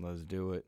Let's do it.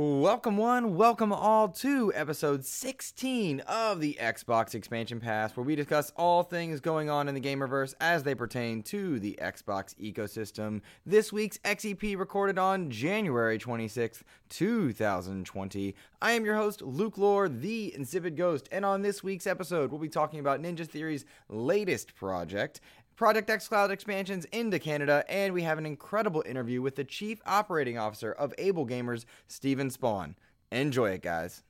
Welcome, one, welcome all to episode 16 of the Xbox Expansion Pass, where we discuss all things going on in the Gamerverse as they pertain to the Xbox ecosystem. This week's XEP recorded on January 26th, 2020. I am your host, Luke Lore, the Insipid Ghost, and on this week's episode, we'll be talking about Ninja Theory's latest project, Project xCloud expansions into Canada, and we have an incredible interview with the Chief Operating Officer of Able Gamers, Steven Spohn. Enjoy it, guys.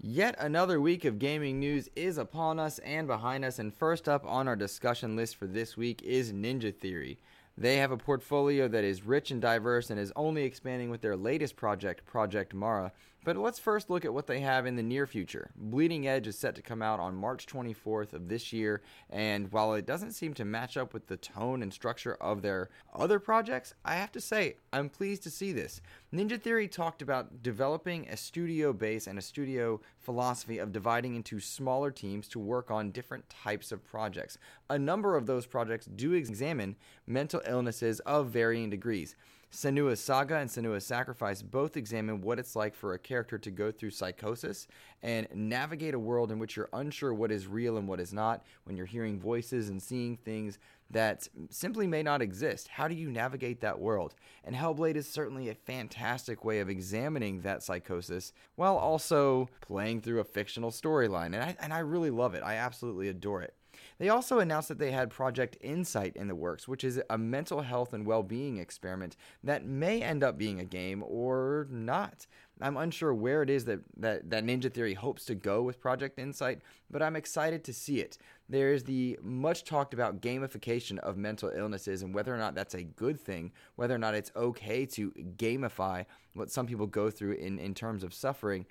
Yet another week of gaming news is upon us and behind us, and first up on our discussion list for this week is Ninja Theory. They have a portfolio that is rich and diverse and is only expanding with their latest project, Project Mara, but let's first look at what they have in the near future. Bleeding Edge is set to come out on March 24th of this year, and while it doesn't seem to match up with the tone and structure of their other projects, I have to say, I'm pleased to see this. Ninja Theory talked about developing a studio base and a studio philosophy of dividing into smaller teams to work on different types of projects. A number of those projects do examine mental illnesses of varying degrees. Senua's Saga and Senua's Sacrifice both examine what it's like for a character to go through psychosis and navigate a world in which you're unsure what is real and what is not, when you're hearing voices and seeing things that simply may not exist. How do you navigate that world? And Hellblade is certainly a fantastic way of examining that psychosis while also playing through a fictional storyline. And I, and I really love it. I absolutely adore it. They also announced that they had Project Insight in the works, which is a mental health and well being experiment that may end up being a game or not. I'm unsure where it is that, that, that Ninja Theory hopes to go with Project Insight, but I'm excited to see it. There's the much talked about gamification of mental illnesses and whether or not that's a good thing, whether or not it's okay to gamify what some people go through in, in terms of suffering.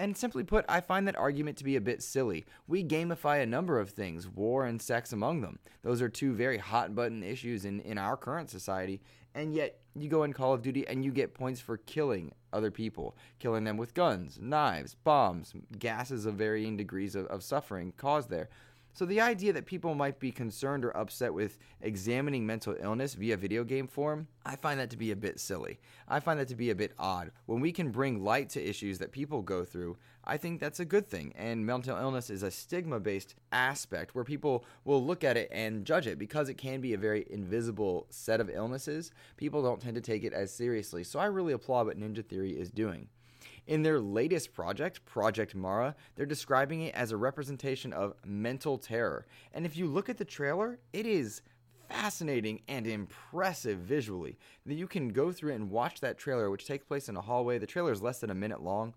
And simply put, I find that argument to be a bit silly. We gamify a number of things, war and sex among them. Those are two very hot button issues in, in our current society. And yet, you go in Call of Duty and you get points for killing other people, killing them with guns, knives, bombs, gases of varying degrees of, of suffering caused there. So the idea that people might be concerned or upset with examining mental illness via video game form, I find that to be a bit silly. I find that to be a bit odd. When we can bring light to issues that people go through, I think that's a good thing. And mental illness is a stigma based aspect where people will look at it and judge it because it can be a very invisible set of illnesses. People don't tend to take it as seriously. So I really applaud what Ninja Theory is doing. In their latest project, Project Mara, they're describing it as a representation of mental terror. And if you look at the trailer, it is fascinating and impressive visually. That you can go through it and watch that trailer, which takes place in a hallway. The trailer is less than a minute long,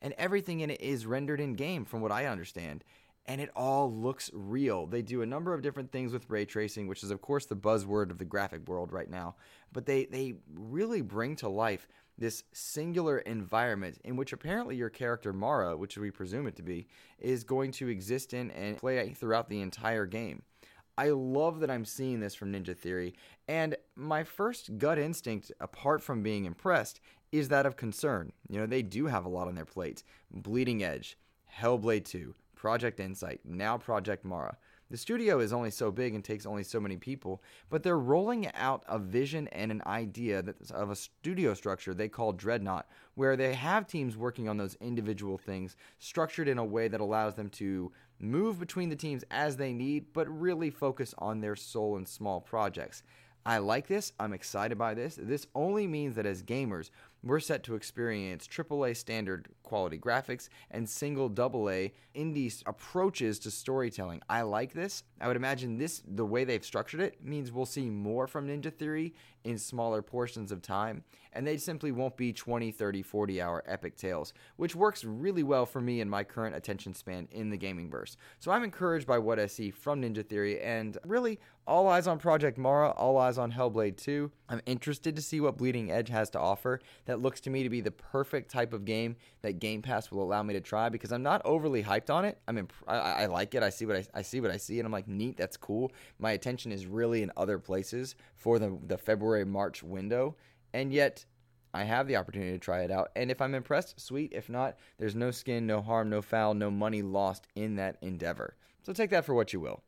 and everything in it is rendered in game, from what I understand. And it all looks real. They do a number of different things with ray tracing, which is, of course, the buzzword of the graphic world right now. But they, they really bring to life this singular environment in which apparently your character Mara, which we presume it to be, is going to exist in and play throughout the entire game. I love that I'm seeing this from Ninja Theory, and my first gut instinct, apart from being impressed, is that of concern. You know, they do have a lot on their plate Bleeding Edge, Hellblade 2, Project Insight, now Project Mara. The studio is only so big and takes only so many people, but they're rolling out a vision and an idea of a studio structure they call Dreadnought, where they have teams working on those individual things, structured in a way that allows them to move between the teams as they need, but really focus on their sole and small projects. I like this. I'm excited by this. This only means that as gamers, we're set to experience AAA standard quality graphics and single double A indie approaches to storytelling. I like this. I would imagine this the way they've structured it means we'll see more from Ninja Theory in smaller portions of time and they simply won't be 20, 30, 40 hour epic tales, which works really well for me in my current attention span in the gaming verse. So I'm encouraged by what I see from Ninja Theory, and really, all eyes on Project Mara, all eyes on Hellblade 2. I'm interested to see what Bleeding Edge has to offer. That looks to me to be the perfect type of game that that Game Pass will allow me to try because I'm not overly hyped on it. I mean, I, I like it. I see what I, I see what I see, and I'm like, neat, that's cool. My attention is really in other places for the the February March window, and yet I have the opportunity to try it out. And if I'm impressed, sweet. If not, there's no skin, no harm, no foul, no money lost in that endeavor. So take that for what you will.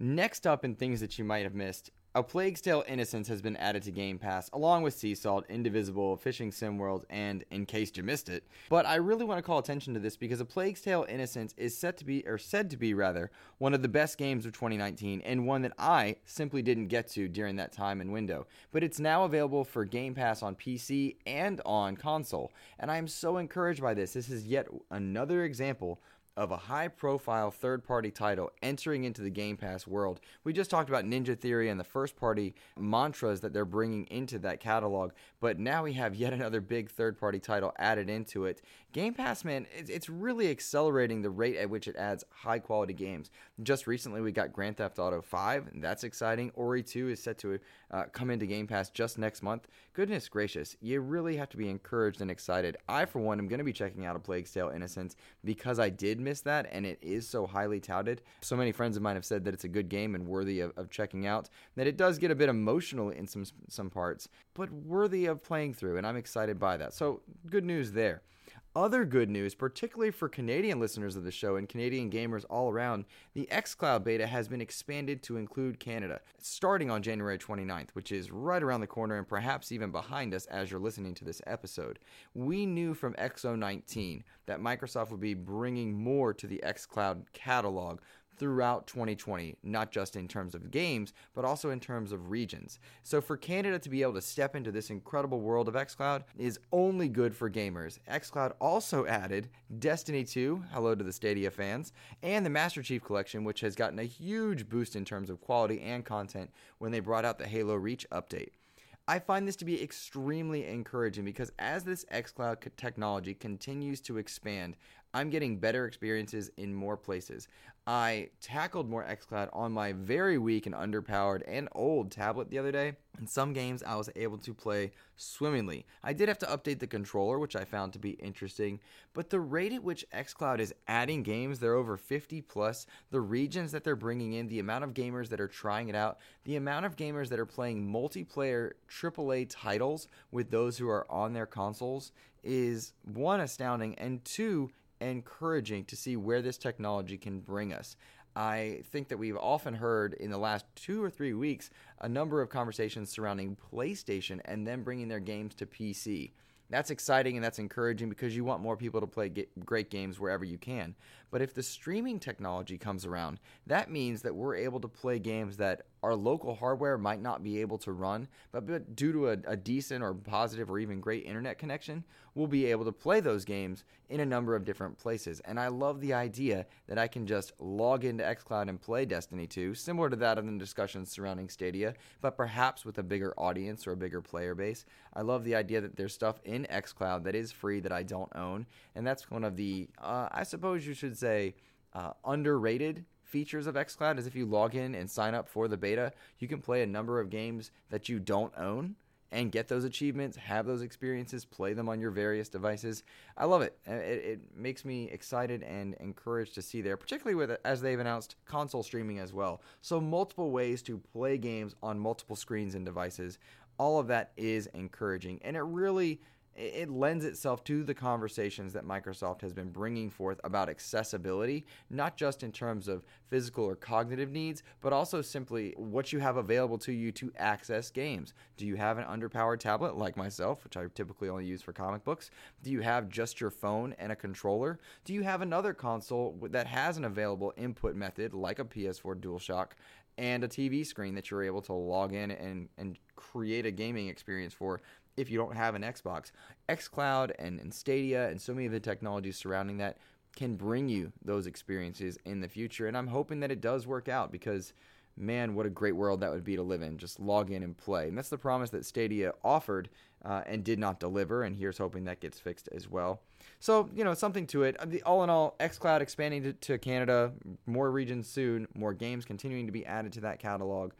Next up, in things that you might have missed, a Plague's Tale Innocence has been added to Game Pass, along with Sea Salt, Indivisible, Fishing Sim World, and In Case You Missed It. But I really want to call attention to this because A Plague's Tale Innocence is set to be, or said to be rather, one of the best games of 2019, and one that I simply didn't get to during that time and window. But it's now available for Game Pass on PC and on console, and I am so encouraged by this. This is yet another example of a high profile third party title entering into the Game Pass world. We just talked about Ninja Theory and the first party mantras that they're bringing into that catalog, but now we have yet another big third party title added into it. Game Pass, man, it's really accelerating the rate at which it adds high quality games. Just recently, we got Grand Theft Auto 5, that's exciting. Ori 2 is set to uh, come into Game Pass just next month. Goodness gracious, you really have to be encouraged and excited. I, for one, am going to be checking out A Plague Tale Innocence because I did miss that and it is so highly touted. So many friends of mine have said that it's a good game and worthy of, of checking out, that it does get a bit emotional in some, some parts, but worthy of playing through, and I'm excited by that. So, good news there. Other good news, particularly for Canadian listeners of the show and Canadian gamers all around, the xCloud beta has been expanded to include Canada, starting on January 29th, which is right around the corner and perhaps even behind us as you're listening to this episode. We knew from XO19 that Microsoft would be bringing more to the xCloud catalog throughout 2020, not just in terms of games, but also in terms of regions. So for Canada to be able to step into this incredible world of xCloud is only good for gamers. xCloud also added Destiny 2, hello to the Stadia fans, and the Master Chief Collection, which has gotten a huge boost in terms of quality and content when they brought out the Halo Reach update. I find this to be extremely encouraging because as this xCloud technology continues to expand, I'm getting better experiences in more places. I tackled more xCloud on my very weak and underpowered and old tablet the other day. In some games, I was able to play swimmingly. I did have to update the controller, which I found to be interesting, but the rate at which xCloud is adding games, they're over 50 plus, the regions that they're bringing in, the amount of gamers that are trying it out, the amount of gamers that are playing multiplayer AAA titles with those who are on their consoles is one, astounding, and two, encouraging to see where this technology can bring us. I think that we've often heard in the last two or three weeks a number of conversations surrounding PlayStation and them bringing their games to PC. That's exciting and that's encouraging because you want more people to play great games wherever you can. But if the streaming technology comes around, that means that we're able to play games that our local hardware might not be able to run, but, due to a, a, decent or positive or even great internet connection, we'll be able to play those games in a number of different places. And I love the idea that I can just log into xCloud and play Destiny 2, similar to that of the discussions surrounding Stadia, but perhaps with a bigger audience or a bigger player base. I love the idea that there's stuff in xCloud that is free that I don't own, and that's one of the, uh, I suppose you should uh, underrated features of xCloud is if you log in and sign up for the beta, you can play a number of games that you don't own and get those achievements, have those experiences, play them on your various devices. I love it. It, it makes me excited and encouraged to see there, particularly with as they've announced console streaming as well. So multiple ways to play games on multiple screens and devices. All of that is encouraging, and it really it lends itself to the conversations that Microsoft has been bringing forth about accessibility, not just in terms of physical or cognitive needs, but also simply what you have available to you to access games. Do you have an underpowered tablet like myself, which I typically only use for comic books? Do you have just your phone and a controller? Do you have another console that has an available input method like a PS4 DualShock and a TV screen that you're able to log in and, and create a gaming experience for if you don't have an Xbox. xCloud and, and Stadia and so many of the technologies surrounding that can bring you those experiences in the future. And I'm hoping that it does work out because, man, what a great world that would be to live in. Just log in and play. And that's the promise that Stadia offered uh, and did not deliver. And here's hoping that gets fixed as well. So, you know, something to it. All in all, xCloud expanding to, to Canada, more regions soon, more games continuing to be added to that catalog.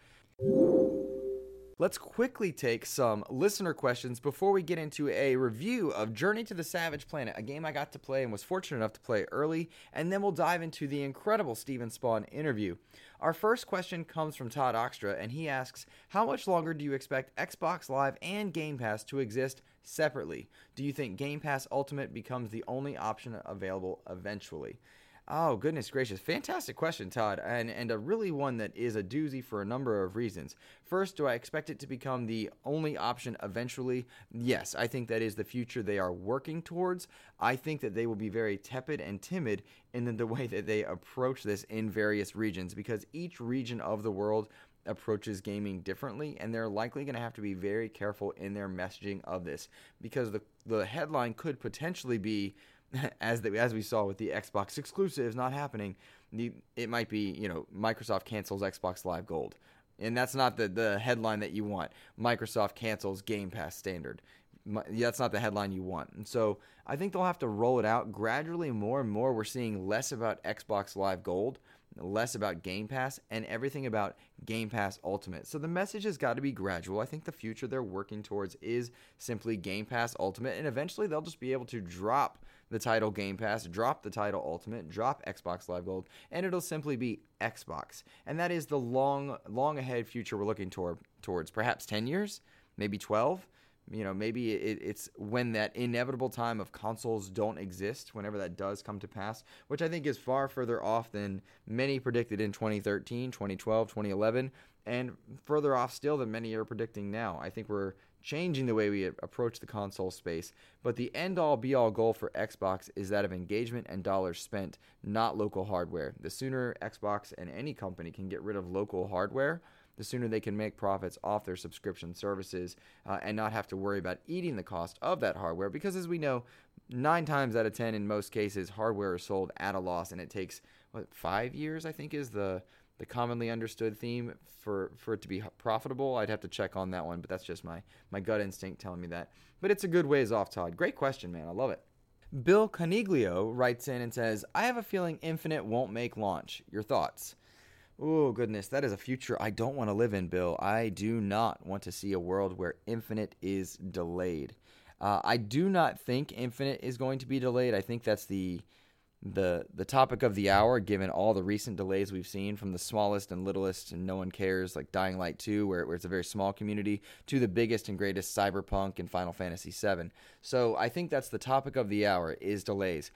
Let's quickly take some listener questions before we get into a review of Journey to the Savage Planet, a game I got to play and was fortunate enough to play early, and then we'll dive into the incredible Steven Spohn interview. Our first question comes from Todd Oxtra, and he asks How much longer do you expect Xbox Live and Game Pass to exist separately? Do you think Game Pass Ultimate becomes the only option available eventually? Oh, goodness gracious. Fantastic question, Todd, and, and a really one that is a doozy for a number of reasons. First, do I expect it to become the only option eventually? Yes, I think that is the future they are working towards. I think that they will be very tepid and timid in the way that they approach this in various regions because each region of the world approaches gaming differently and they're likely going to have to be very careful in their messaging of this because the the headline could potentially be as the, as we saw with the Xbox exclusives not happening, the, it might be you know Microsoft cancels Xbox Live Gold, and that's not the the headline that you want. Microsoft cancels Game Pass Standard. That's not the headline you want. And so I think they'll have to roll it out gradually more and more. We're seeing less about Xbox Live Gold, less about Game Pass, and everything about Game Pass Ultimate. So the message has got to be gradual. I think the future they're working towards is simply Game Pass Ultimate, and eventually they'll just be able to drop the title Game Pass, drop the title Ultimate, drop Xbox Live Gold, and it'll simply be Xbox. And that is the long, long ahead future we're looking toward, towards. Perhaps 10 years, maybe 12. You know, maybe it, it's when that inevitable time of consoles don't exist, whenever that does come to pass, which I think is far further off than many predicted in 2013, 2012, 2011, and further off still than many are predicting now. I think we're changing the way we approach the console space. But the end all be all goal for Xbox is that of engagement and dollars spent, not local hardware. The sooner Xbox and any company can get rid of local hardware, the sooner they can make profits off their subscription services uh, and not have to worry about eating the cost of that hardware. Because as we know, nine times out of ten, in most cases, hardware is sold at a loss, and it takes what five years, I think, is the the commonly understood theme for for it to be profitable. I'd have to check on that one, but that's just my my gut instinct telling me that. But it's a good ways off, Todd. Great question, man. I love it. Bill Caniglio writes in and says, "I have a feeling Infinite won't make launch. Your thoughts?" Oh goodness, that is a future I don't want to live in, Bill. I do not want to see a world where Infinite is delayed. Uh, I do not think Infinite is going to be delayed. I think that's the the the topic of the hour, given all the recent delays we've seen from the smallest and littlest and no one cares, like Dying Light 2, where, where it's a very small community, to the biggest and greatest Cyberpunk and Final Fantasy 7. So I think that's the topic of the hour is delays.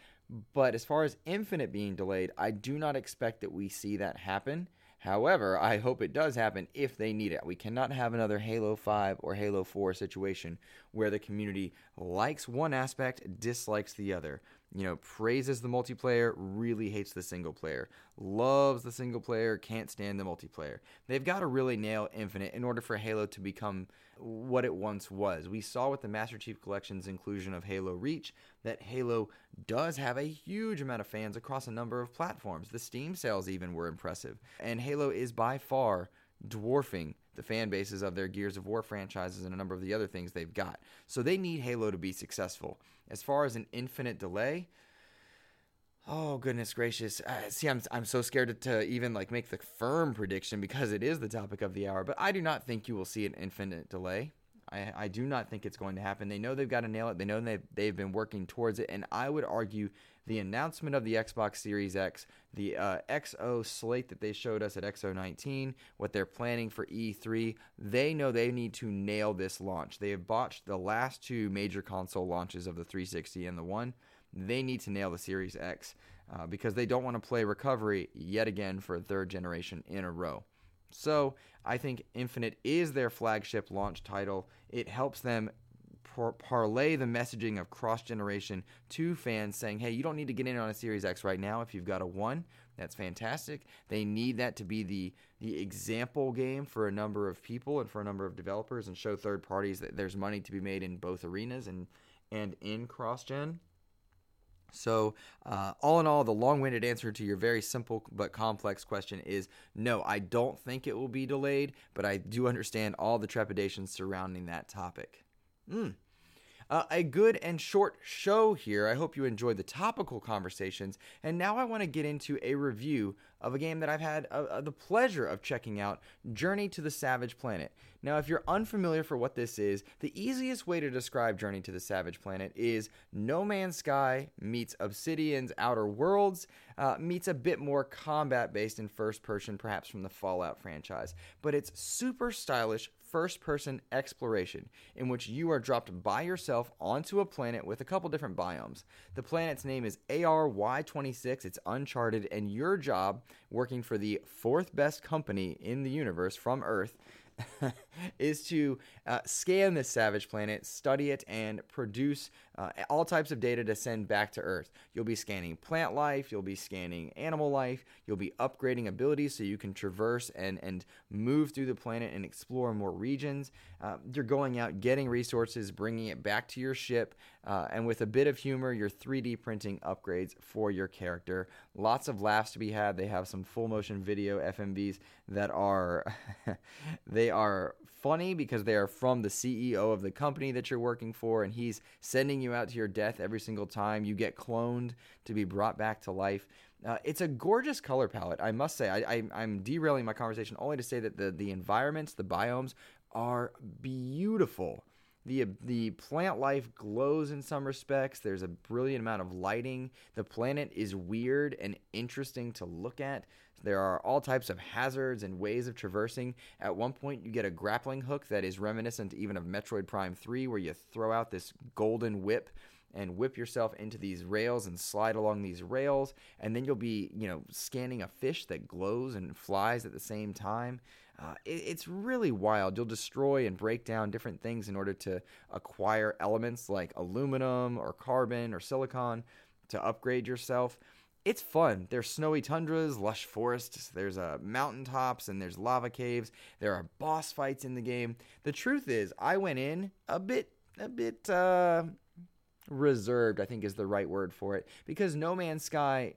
But as far as Infinite being delayed, I do not expect that we see that happen. However, I hope it does happen if they need it. We cannot have another Halo 5 or Halo 4 situation where the community likes one aspect, dislikes the other you know, praises the multiplayer, really hates the single player, loves the single player, can't stand the multiplayer. They've got to really nail Infinite in order for Halo to become what it once was. We saw with the Master Chief Collection's inclusion of Halo Reach that Halo does have a huge amount of fans across a number of platforms. The Steam sales even were impressive. And Halo is by far dwarfing the fan bases of their Gears of War franchises and a number of the other things they've got. So they need Halo to be successful. As far as an infinite delay, oh goodness gracious! Uh, see, I'm I'm so scared to, to even like make the firm prediction because it is the topic of the hour. But I do not think you will see an infinite delay. I, I do not think it's going to happen. They know they've got to nail it. They know they've, they've been working towards it. And I would argue the announcement of the Xbox Series X, the uh, XO slate that they showed us at XO19, what they're planning for E3, they know they need to nail this launch. They have botched the last two major console launches of the 360 and the One. They need to nail the Series X uh, because they don't want to play recovery yet again for a third generation in a row. So I think Infinite is their flagship launch title. It helps them par- parlay the messaging of cross generation to fans saying, hey, you don't need to get in on a Series X right now if you've got a one. That's fantastic. They need that to be the the example game for a number of people and for a number of developers and show third parties that there's money to be made in both arenas and and in cross gen. So, uh, all in all, the long winded answer to your very simple but complex question is no, I don't think it will be delayed, but I do understand all the trepidations surrounding that topic. Mm. Uh, a good and short show here. I hope you enjoyed the topical conversations. And now I want to get into a review of a game that I've had uh, uh, the pleasure of checking out Journey to the Savage Planet. Now, if you're unfamiliar for what this is, the easiest way to describe Journey to the Savage Planet is No Man's Sky meets Obsidian's Outer Worlds, uh, meets a bit more combat based in first person, perhaps from the Fallout franchise. But it's super stylish, first person exploration in which you are dropped by yourself onto a planet with a couple different biomes. The planet's name is ARY26, it's uncharted, and your job, working for the fourth best company in the universe from Earth, is to uh, scan this savage planet, study it, and produce uh, all types of data to send back to Earth. You'll be scanning plant life, you'll be scanning animal life, you'll be upgrading abilities so you can traverse and, and move through the planet and explore more regions. Uh, you're going out, getting resources, bringing it back to your ship, uh, and with a bit of humor, you're 3D printing upgrades for your character. Lots of laughs to be had. They have some full motion video FMVs that are they are funny because they are from the CEO of the company that you're working for, and he's sending you out to your death every single time you get cloned to be brought back to life. Uh, it's a gorgeous color palette, I must say. I, am derailing my conversation only to say that the, the environments, the biomes, are beautiful. The, the plant life glows in some respects. There's a brilliant amount of lighting. The planet is weird and interesting to look at. There are all types of hazards and ways of traversing. At one point, you get a grappling hook that is reminiscent even of Metroid Prime 3, where you throw out this golden whip and whip yourself into these rails and slide along these rails and then you'll be you know scanning a fish that glows and flies at the same time uh, it, it's really wild you'll destroy and break down different things in order to acquire elements like aluminum or carbon or silicon to upgrade yourself it's fun. There's snowy tundras, lush forests, there's uh, mountaintops, and there's lava caves. There are boss fights in the game. The truth is, I went in a bit, a bit uh, reserved. I think is the right word for it because No Man's Sky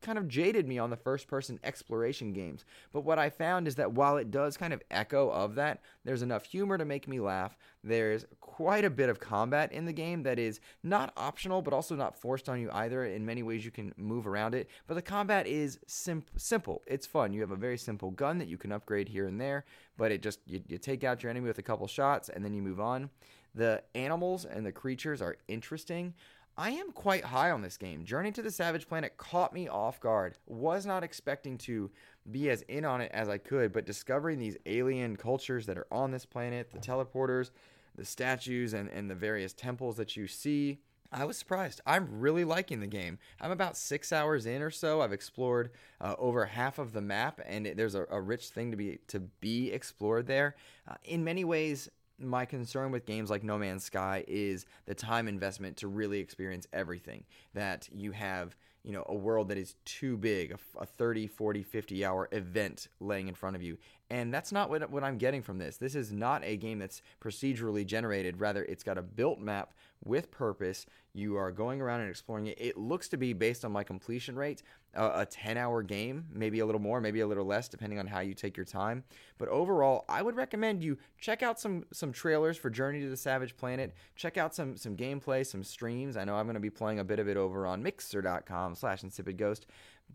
kind of jaded me on the first person exploration games. But what I found is that while it does kind of echo of that, there's enough humor to make me laugh. There's quite a bit of combat in the game that is not optional, but also not forced on you either. In many ways, you can move around it. But the combat is sim- simple. It's fun. You have a very simple gun that you can upgrade here and there, but it just, you, you take out your enemy with a couple shots and then you move on. The animals and the creatures are interesting. I am quite high on this game. Journey to the Savage Planet caught me off guard. Was not expecting to be as in on it as I could, but discovering these alien cultures that are on this planet, the teleporters, the statues, and, and the various temples that you see. I was surprised. I'm really liking the game. I'm about six hours in or so. I've explored uh, over half of the map, and it, there's a, a, rich thing to be to be explored there. Uh, in many ways, my concern with games like No Man's Sky is the time investment to really experience everything. That you have, you know, a world that is too big, a, a 30, 40, 50 hour event laying in front of you. And that's not what, what I'm getting from this. This is not a game that's procedurally generated. Rather, it's got a built map with purpose. You are going around and exploring it. It looks to be, based on my completion rate, a 10 hour game, maybe a little more, maybe a little less, depending on how you take your time. But overall, I would recommend you check out some some trailers for Journey to the Savage Planet. Check out some some gameplay, some streams. I know I'm going to be playing a bit of it over on mixer.com slash insipid ghost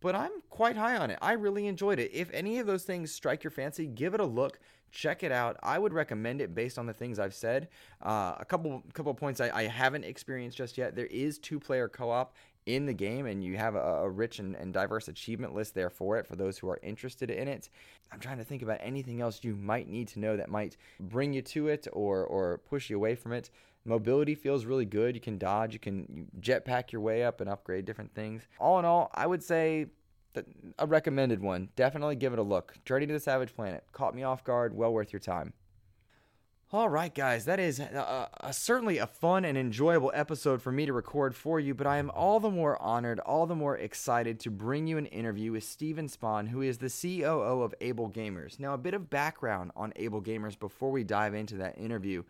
but I'm quite high on it. I really enjoyed it. If any of those things strike your fancy, give it a look. Check it out. I would recommend it based on the things I've said. Uh, a couple couple of points I, I, haven't experienced just yet. There is two player co op in the game, and you have a, a rich and, and diverse achievement list there for it for those who are interested in it. I'm trying to think about anything else you might need to know that might bring you to it or or push you away from it. Mobility feels really good. You can dodge, you can jetpack your way up and upgrade different things. All in all, I would say a recommended one. Definitely give it a look. Journey to the Savage Planet caught me off guard. Well worth your time. All right, guys, that is a, a, certainly a fun and enjoyable episode for me to record for you, but I am all the more honored, all the more excited to bring you an interview with Steven Spohn, who is the COO of Able Gamers. Now, a bit of background on Able Gamers before we dive into that interview.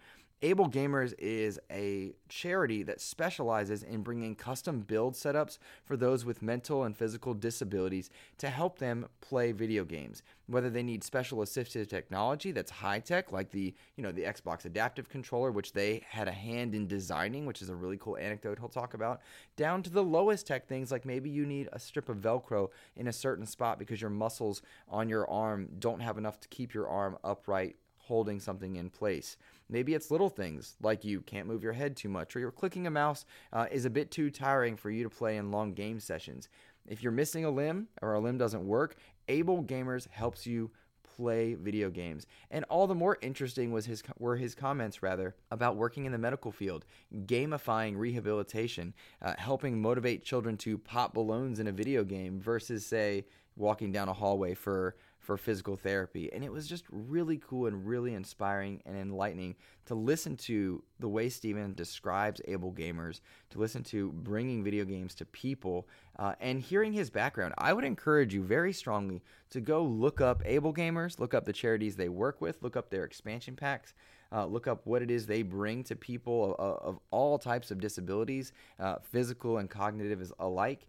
Able Gamers is a charity that specializes in bringing custom build setups for those with mental and physical disabilities to help them play video games. Whether they need special assistive technology that's high tech, like the you know the Xbox Adaptive Controller, which they had a hand in designing, which is a really cool anecdote he'll talk about, down to the lowest tech things like maybe you need a strip of Velcro in a certain spot because your muscles on your arm don't have enough to keep your arm upright holding something in place. Maybe it's little things like you can't move your head too much, or your clicking a mouse uh, is a bit too tiring for you to play in long game sessions. If you're missing a limb or a limb doesn't work, Able Gamers helps you play video games. And all the more interesting was his were his comments rather about working in the medical field, gamifying rehabilitation, uh, helping motivate children to pop balloons in a video game versus say walking down a hallway for for physical therapy. And it was just really cool and really inspiring and enlightening to listen to the way Steven describes able gamers, to listen to bringing video games to people, uh, and hearing his background. I would encourage you very strongly to go look up able gamers, look up the charities they work with, look up their expansion packs. Uh, look up what it is they bring to people of, of all types of disabilities, uh, physical and cognitive alike.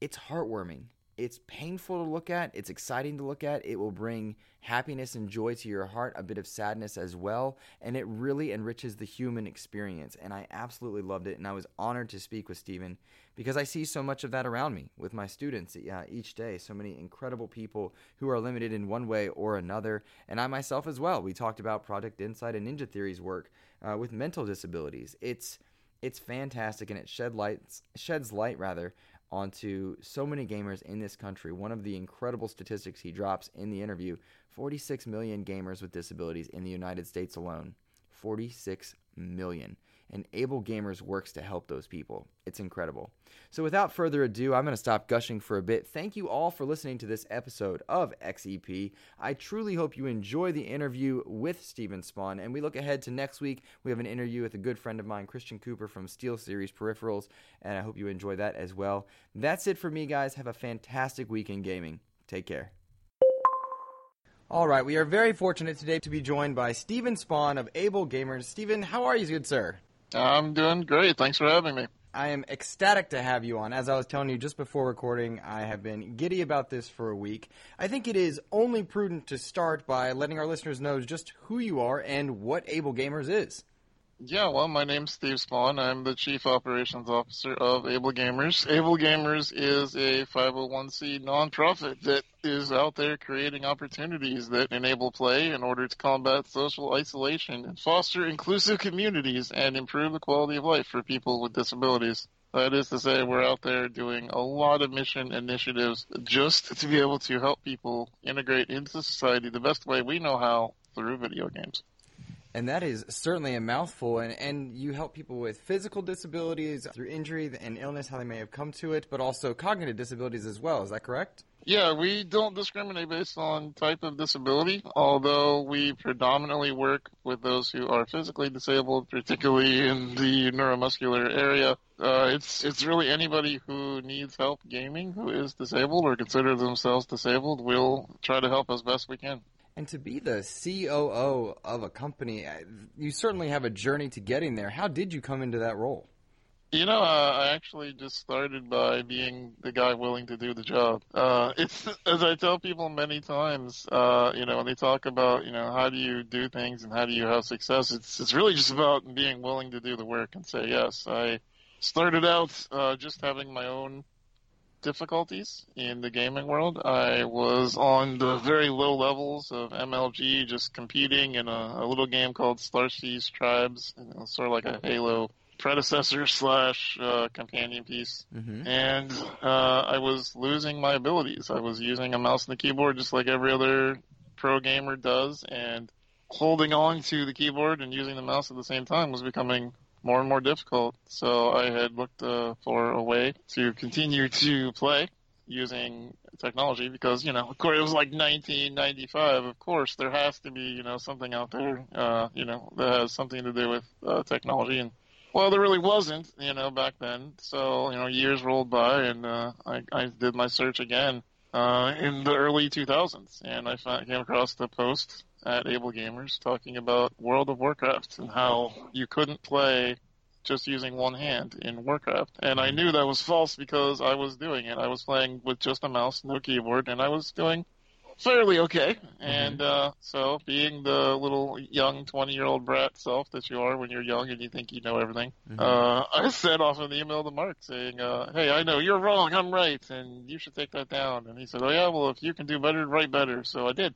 It's heartwarming it's painful to look at. It's exciting to look at. It will bring happiness and joy to your heart, a bit of sadness as well. And it really enriches the human experience. And I absolutely loved it. And I was honored to speak with Steven because I see so much of that around me with my students uh, each day. So many incredible people who are limited in one way or another. And I myself as well. We talked about Project Insight and Ninja Theory's work uh, with mental disabilities. It's it's fantastic and it shed lights sheds light rather onto so many gamers in this country. One of the incredible statistics he drops in the interview 46 million gamers with disabilities in the United States alone. 46 million and Able Gamers works to help those people. It's incredible. So, without further ado, I'm going to stop gushing for a bit. Thank you all for listening to this episode of XEP. I truly hope you enjoy the interview with Steven Spohn, and we look ahead to next week. We have an interview with a good friend of mine, Christian Cooper from SteelSeries Peripherals, and I hope you enjoy that as well. That's it for me, guys. Have a fantastic week in gaming. Take care. All right, we are very fortunate today to be joined by Steven Spohn of Able Gamers. Steven, how are you, good sir? I'm doing great. Thanks for having me. I am ecstatic to have you on. As I was telling you just before recording, I have been giddy about this for a week. I think it is only prudent to start by letting our listeners know just who you are and what Able Gamers is. Yeah, well, my name's Steve Spohn. I'm the Chief Operations Officer of Able Gamers. Able Gamers is a 501c nonprofit that is out there creating opportunities that enable play in order to combat social isolation and foster inclusive communities and improve the quality of life for people with disabilities. That is to say, we're out there doing a lot of mission initiatives just to be able to help people integrate into society the best way we know how through video games. And that is certainly a mouthful. And, and you help people with physical disabilities through injury and illness, how they may have come to it, but also cognitive disabilities as well. Is that correct? Yeah, we don't discriminate based on type of disability, although we predominantly work with those who are physically disabled, particularly in the neuromuscular area. Uh, it's it's really anybody who needs help gaming who is disabled or considers themselves disabled. We'll try to help as best we can. And to be the COO of a company, you certainly have a journey to getting there. How did you come into that role? You know, uh, I actually just started by being the guy willing to do the job. Uh, it's as I tell people many times. Uh, you know, when they talk about you know how do you do things and how do you have success, it's it's really just about being willing to do the work and say yes. I started out uh, just having my own difficulties in the gaming world. I was on the very low levels of MLG, just competing in a, a little game called Starsiege Tribes, you know, sort of like a Halo predecessor slash uh, companion piece. Mm-hmm. And uh, I was losing my abilities. I was using a mouse and a keyboard just like every other pro gamer does, and holding on to the keyboard and using the mouse at the same time was becoming more and more difficult. So I had looked uh, for a way to continue to play using technology because you know of course it was like 1995 of course there has to be you know something out there uh, you know that has something to do with uh, technology. And well there really wasn't you know back then. So you know years rolled by and uh, I, I did my search again uh, in the early 2000s and I found, came across the post at Able Gamers talking about World of Warcraft and how you couldn't play just using one hand in Warcraft. And I knew that was false because I was doing it. I was playing with just a mouse, no keyboard, and I was doing fairly okay. And uh, so, being the little young 20 year old brat self that you are when you're young and you think you know everything, Mhm. uh, I sent off an email to Mark saying, uh, Hey, I know you're wrong, I'm right, and you should take that down. And he said, Oh, yeah, well, if you can do better, write better. So I did.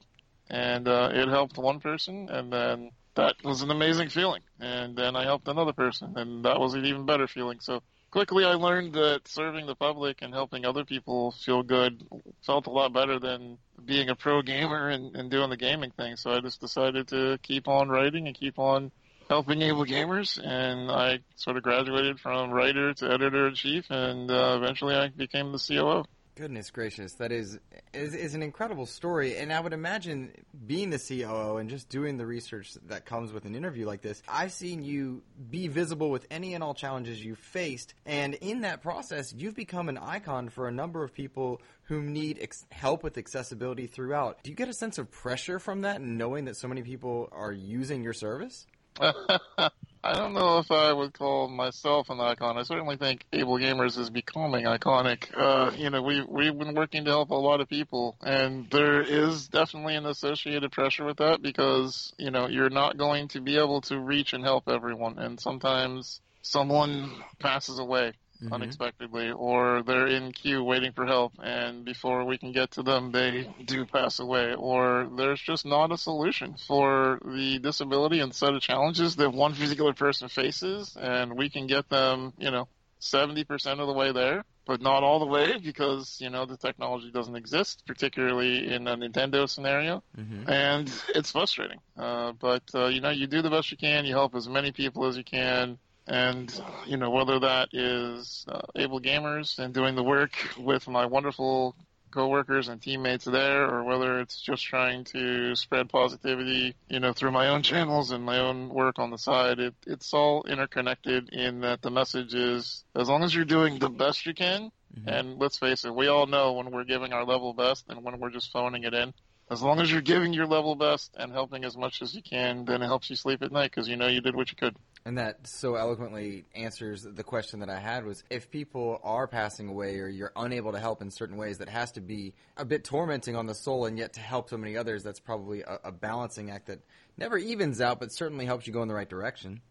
And uh, it helped one person, and then that was an amazing feeling. And then I helped another person, and that was an even better feeling. So quickly I learned that serving the public and helping other people feel good felt a lot better than being a pro gamer and, and doing the gaming thing. So I just decided to keep on writing and keep on helping able gamers. And I sort of graduated from writer to editor in chief, and uh, eventually I became the COO. Goodness gracious, that is, is is an incredible story, and I would imagine being the COO and just doing the research that comes with an interview like this. I've seen you be visible with any and all challenges you faced, and in that process, you've become an icon for a number of people who need ex- help with accessibility throughout. Do you get a sense of pressure from that, knowing that so many people are using your service? I don't know if I would call myself an icon. I certainly think Able Gamers is becoming iconic. Uh, you know, we we've been working to help a lot of people, and there is definitely an associated pressure with that because you know you're not going to be able to reach and help everyone, and sometimes someone passes away Mhm. unexpectedly, or they're in queue waiting for help, and before we can get to them, they do pass away, or there's just not a solution for the disability and set of challenges that one particular person faces, and we can get them, you know, 70% of the way there, but not all the way because, you know, the technology doesn't exist, particularly in a Nintendo scenario Mm-hmm. and it's frustrating. Uh, but uh, you know, you do the best you can. You help as many people as you can, and you know whether that is uh, able gamers and doing the work with my wonderful coworkers and teammates there, or whether it's just trying to spread positivity, you know, through my own channels and my own work on the side. It, it's all interconnected in that the message is as long as you're doing the best you can. Mm-hmm. And let's face it, we all know when we're giving our level best and when we're just phoning it in as long as you're giving your level best and helping as much as you can, then it helps you sleep at night because you know you did what you could. And that so eloquently answers the question that I had was if people are passing away or you're unable to help in certain ways, that has to be a bit tormenting on the soul, and yet to help so many others, that's probably a, a balancing act that never evens out, but certainly helps you go in the right direction.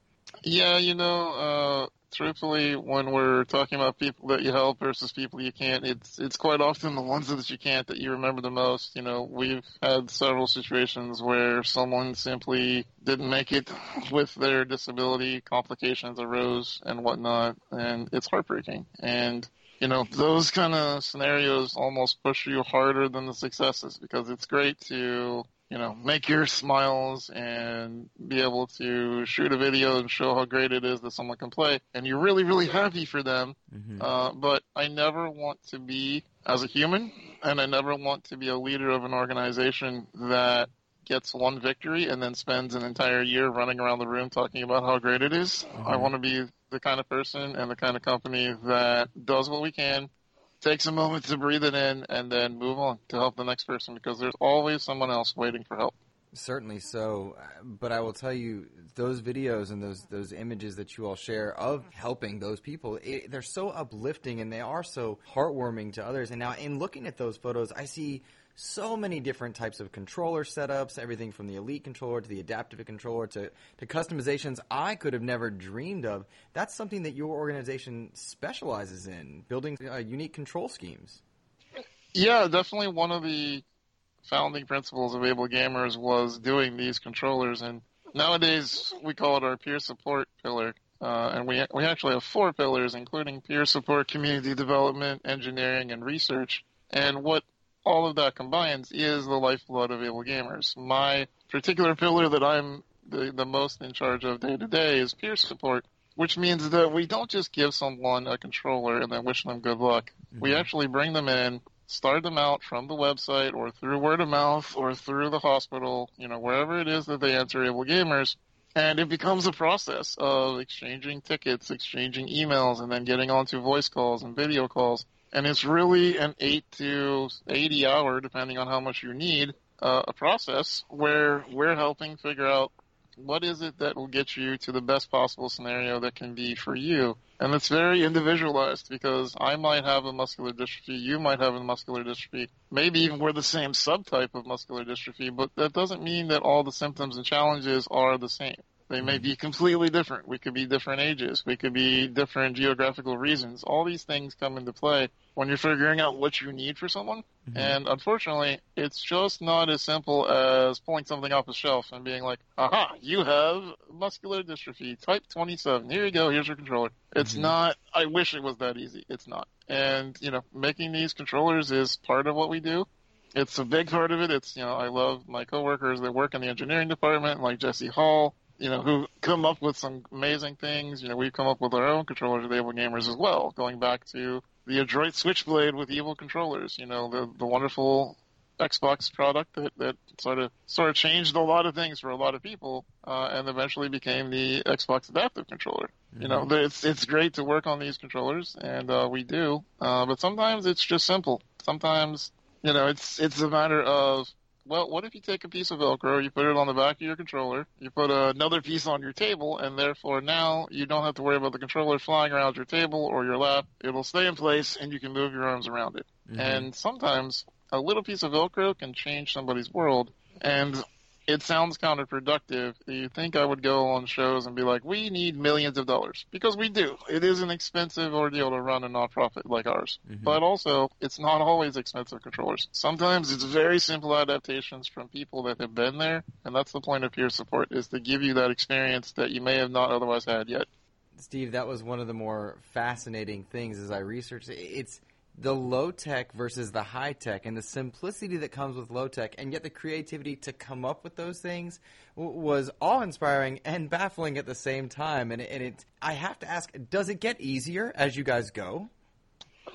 Yeah, you know, uh, truthfully, when we're talking about people that you help versus people you can't, it's it's quite often the ones that you can't that you remember the most. You know, we've had several situations where someone simply didn't make it with their disability, complications arose and whatnot, and it's heartbreaking. And you know, those kind of scenarios almost push you harder than the successes because it's great to you know, make your smiles and be able to shoot a video and show how great it is that someone can play. And you're really, really happy for them. Mm-hmm. Uh, but I never want to be, as a human, and I never want to be a leader of an organization that gets one victory and then spends an entire year running around the room talking about how great it is. I Mhm. want to be the kind of person and the kind of company that does what we can takes a moment to breathe it in and then move on to help the next person because there's always someone else waiting for help. Certainly so, but I will tell you those videos and those those images that you all share of helping those people, it, they're so uplifting and they are so heartwarming to others. And now, in looking at those photos, I see so many different types of controller setups, everything from the elite controller to the adaptive controller to, to customizations I could have never dreamed of. That's something that your organization specializes in, building uh, unique control schemes. Yeah, definitely one of the founding principles of Able Gamers was doing these controllers, and nowadays we call it our peer support pillar. Uh, and we we actually have four pillars, including peer support, community development, engineering, and research. And what all of that combines is the lifeblood of Able Gamers. My particular pillar that I'm the, the most in charge of day to day is peer support, which means that we don't just give someone a controller and then wish them good luck. We Mhm. actually bring them in, start them out from the website or through word of mouth or through the hospital, you know, wherever it is that they enter Able Gamers. And it becomes a process of exchanging tickets, exchanging emails, and then getting onto voice calls and video calls. And it's really an 8 to 80 hour, depending on how much you need, uh, a process where we're helping figure out what is it that will get you to the best possible scenario that can be for you. And it's very individualized because I might have a muscular dystrophy, you might have a muscular dystrophy, maybe even we're the same subtype of muscular dystrophy, but that doesn't mean that all the symptoms and challenges are the same. They may be completely different. We could be different ages. We could be different geographical reasons. All these things come into play when you're figuring out what you need for someone. Mm-hmm. And unfortunately, it's just not as simple as pulling something off a shelf and being like, aha, you have muscular dystrophy type 27. Here you go. Here's your controller. It's mm-hmm. not, I wish it was that easy. It's not. And, you know, making these controllers is part of what we do it's a big part of it. It's you know I love my coworkers that work in the engineering department, like Jesse Hall, you know, who come up with some amazing things. You know, we've come up with our own controllers with Able Gamers as well, going back to the Adroit Switchblade with Evil controllers. You know, the the wonderful Xbox product that, that sort of sort of changed a lot of things for a lot of people, uh, and eventually became the Xbox Adaptive Controller. Mm-hmm. You know, mm-hmm. it's it's great to work on these controllers, and uh, we do, uh, but sometimes it's just simple. Sometimes, you know, it's it's a matter of well, what if you take a piece of Velcro, you put it on the back of your controller, you put another piece on your table, and therefore now you don't have to worry about the controller flying around your table or your lap. It'll stay in place and you can move your arms around it. Mm-hmm. And sometimes a little piece of Velcro can change somebody's world. And it sounds counterproductive. You think I would go on shows and be like, we need millions of dollars. Because we do. It is an expensive ordeal to run a nonprofit like ours. Mm-hmm. But also, it's not always expensive controllers. Sometimes it's very simple adaptations from people that have been there. And that's the point of peer support, is to give you that experience that you may have not otherwise had yet. Steve, that was one of the more fascinating things as I researched. It's the low tech versus the high tech and the simplicity that comes with low tech and yet the creativity to come up with those things w- was awe inspiring and baffling at the same time. And, and it i have to ask does it get easier as you guys go?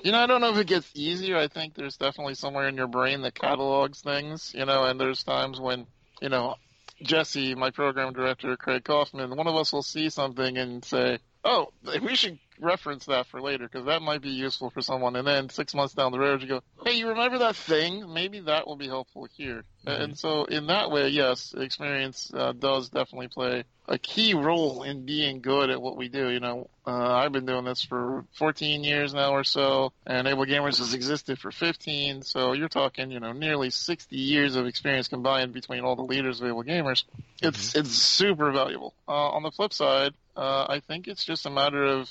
You know i don't know if it gets easier. I think there's definitely somewhere in your brain that catalogs things you know and there's times when you know jesse my program director craig kaufman one of us will see something and say oh we should reference that for later because that might be useful for someone. And then six months down the road, you go, hey, you remember that thing? Maybe that will be helpful here. Mm-hmm. And so, in that way, yes, experience uh, does definitely play a key role in being good at what we do. You know, uh, I've been doing this for 14 years now or so, and Able Gamers has existed for 15. So you're talking, you know, nearly 60 years of experience combined between all the leaders of Able Gamers. It's mm-hmm. it's super valuable. Uh, on the flip side, uh, I think it's just a matter of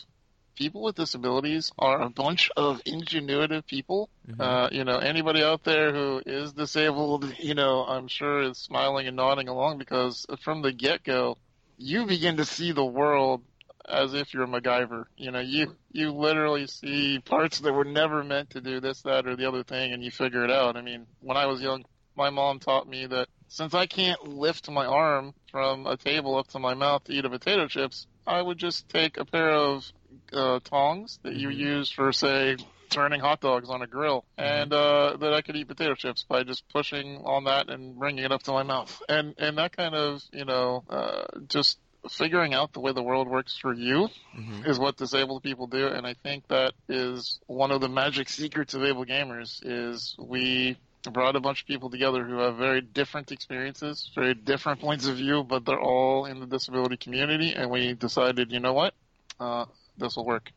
people with disabilities are a bunch of ingenuitive people. Mm-hmm. Uh, you know, anybody out there who is disabled, you know, I'm sure is smiling and nodding along because from the get go, you begin to see the world as if you're a MacGyver. You know, you you literally see parts that were never meant to do this, that, or the other thing, and you figure it out. I mean, when I was young, my mom taught me that since I can't lift my arm from a table up to my mouth to eat a potato chips, I would just take a pair of uh, tongs that you mm-hmm. use for, say, turning hot dogs on a grill, mm-hmm. and uh, that I could eat potato chips by just pushing on that and bringing it up to my mouth, and and that kind of you know uh, just figuring out the way the world works for you mm-hmm. is what disabled people do, and I think that is one of the magic secrets of able gamers is we brought a bunch of people together who have very different experiences, very different points of view, but they're all in the disability community, and we decided, you know what, uh, this will work.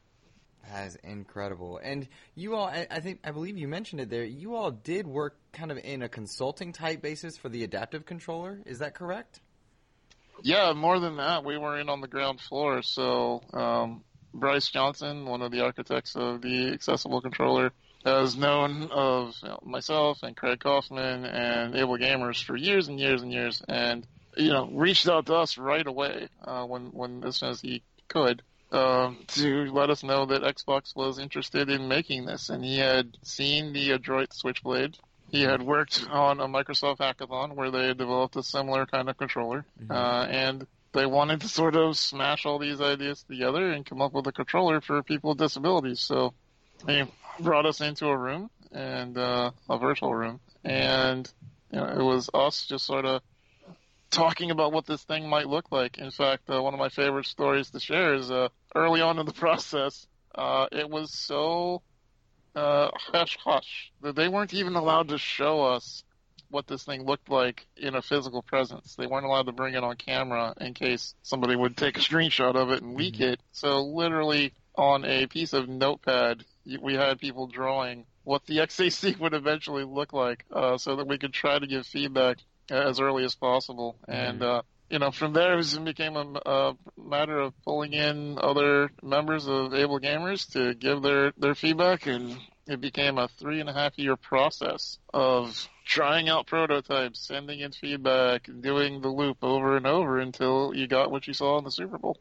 That is incredible. And you all, I, think, I believe you mentioned it there. You all did work kind of in a consulting type basis for the adaptive controller. Is that correct? Yeah, more than that. We were in on the ground floor. So um, Bryce Johnson, one of the architects of the accessible controller, has known of you know, myself and Craig Kaufman and Able Gamers for years and years and years, and you know reached out to us right away uh, when when as soon as he could um, to let us know that Xbox was interested in making this, and he had seen the Adroit Switchblade. He had worked on a Microsoft hackathon where they had developed a similar kind of controller, mm-hmm. uh, and they wanted to sort of smash all these ideas together and come up with a controller for people with disabilities. So he brought us into a room and uh, a virtual room, and you know, it was us just sort of talking about what this thing might look like. In fact, uh, one of my favorite stories to share is uh, early on in the process, uh, it was so uh, hush hush that they weren't even allowed to show us what this thing looked like in a physical presence. They weren't allowed to bring it on camera in case somebody would take a screenshot of it and leak mm-hmm. it. So literally on a piece of notepad, we had people drawing what the XAC would eventually look like, uh, so that we could try to give feedback as early as possible. Mm-hmm. And uh, you know, from there it became a, a, matter of pulling in other members of Able Gamers to give their their feedback, and it became a three and a half year process of trying out prototypes, sending in feedback, doing the loop over and over until you got what you saw in the Super Bowl.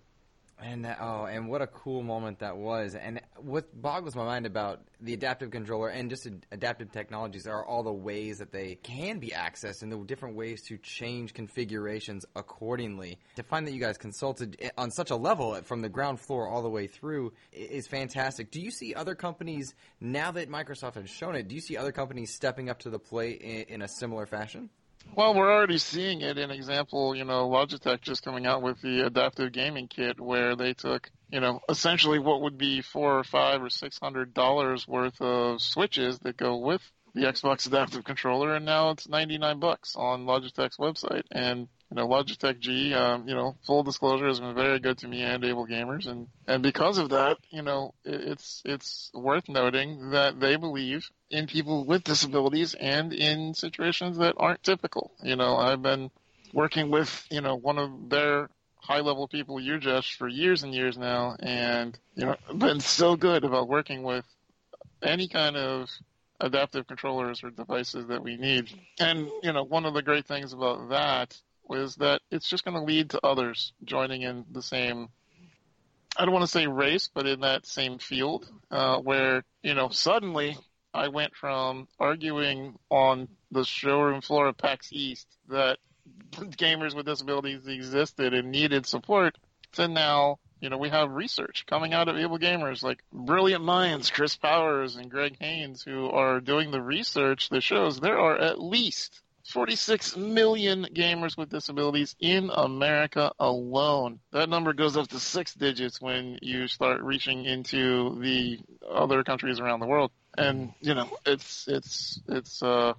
And that, oh, and what a cool moment that was! And what boggles my mind about the adaptive controller and just adaptive technologies are all the ways that they can be accessed and the different ways to change configurations accordingly. To find that you guys consulted on such a level from the ground floor all the way through is fantastic. Do you see other companies now that Microsoft has shown it? Do you see other companies stepping up to the plate in, in a similar fashion? Well, we're already seeing it. In example, you know, Logitech just coming out with the adaptive gaming kit, where they took, you know, essentially what would be four or five or six hundred dollars worth of switches that go with the Xbox adaptive controller, and now it's ninety nine bucks on Logitech's website. And you know, Logitech G, um, you know, full disclosure has been very good to me and Able Gamers, and and because of that, you know, it's it's worth noting that they believe in people with disabilities and in situations that aren't typical. You know, I've been working with you know one of their high level people, Ujesh, for years and years now, and you know, been so good about working with any kind of adaptive controllers or devices that we need. And you know, one of the great things about that was that it's just going to lead to others joining in the same I don't want to say race, but in that same field, uh, where, you know, suddenly I went from arguing on the showroom floor of PAX East that gamers with disabilities existed and needed support to now, you know, we have research coming out of Able Gamers, like brilliant minds, Chris Powers and Greg Haynes, who are doing the research that shows there are at least 46 million gamers with disabilities in America alone. That number goes up to six digits when you start reaching into the other countries around the world. And, you know, it's, it's, it's, uh,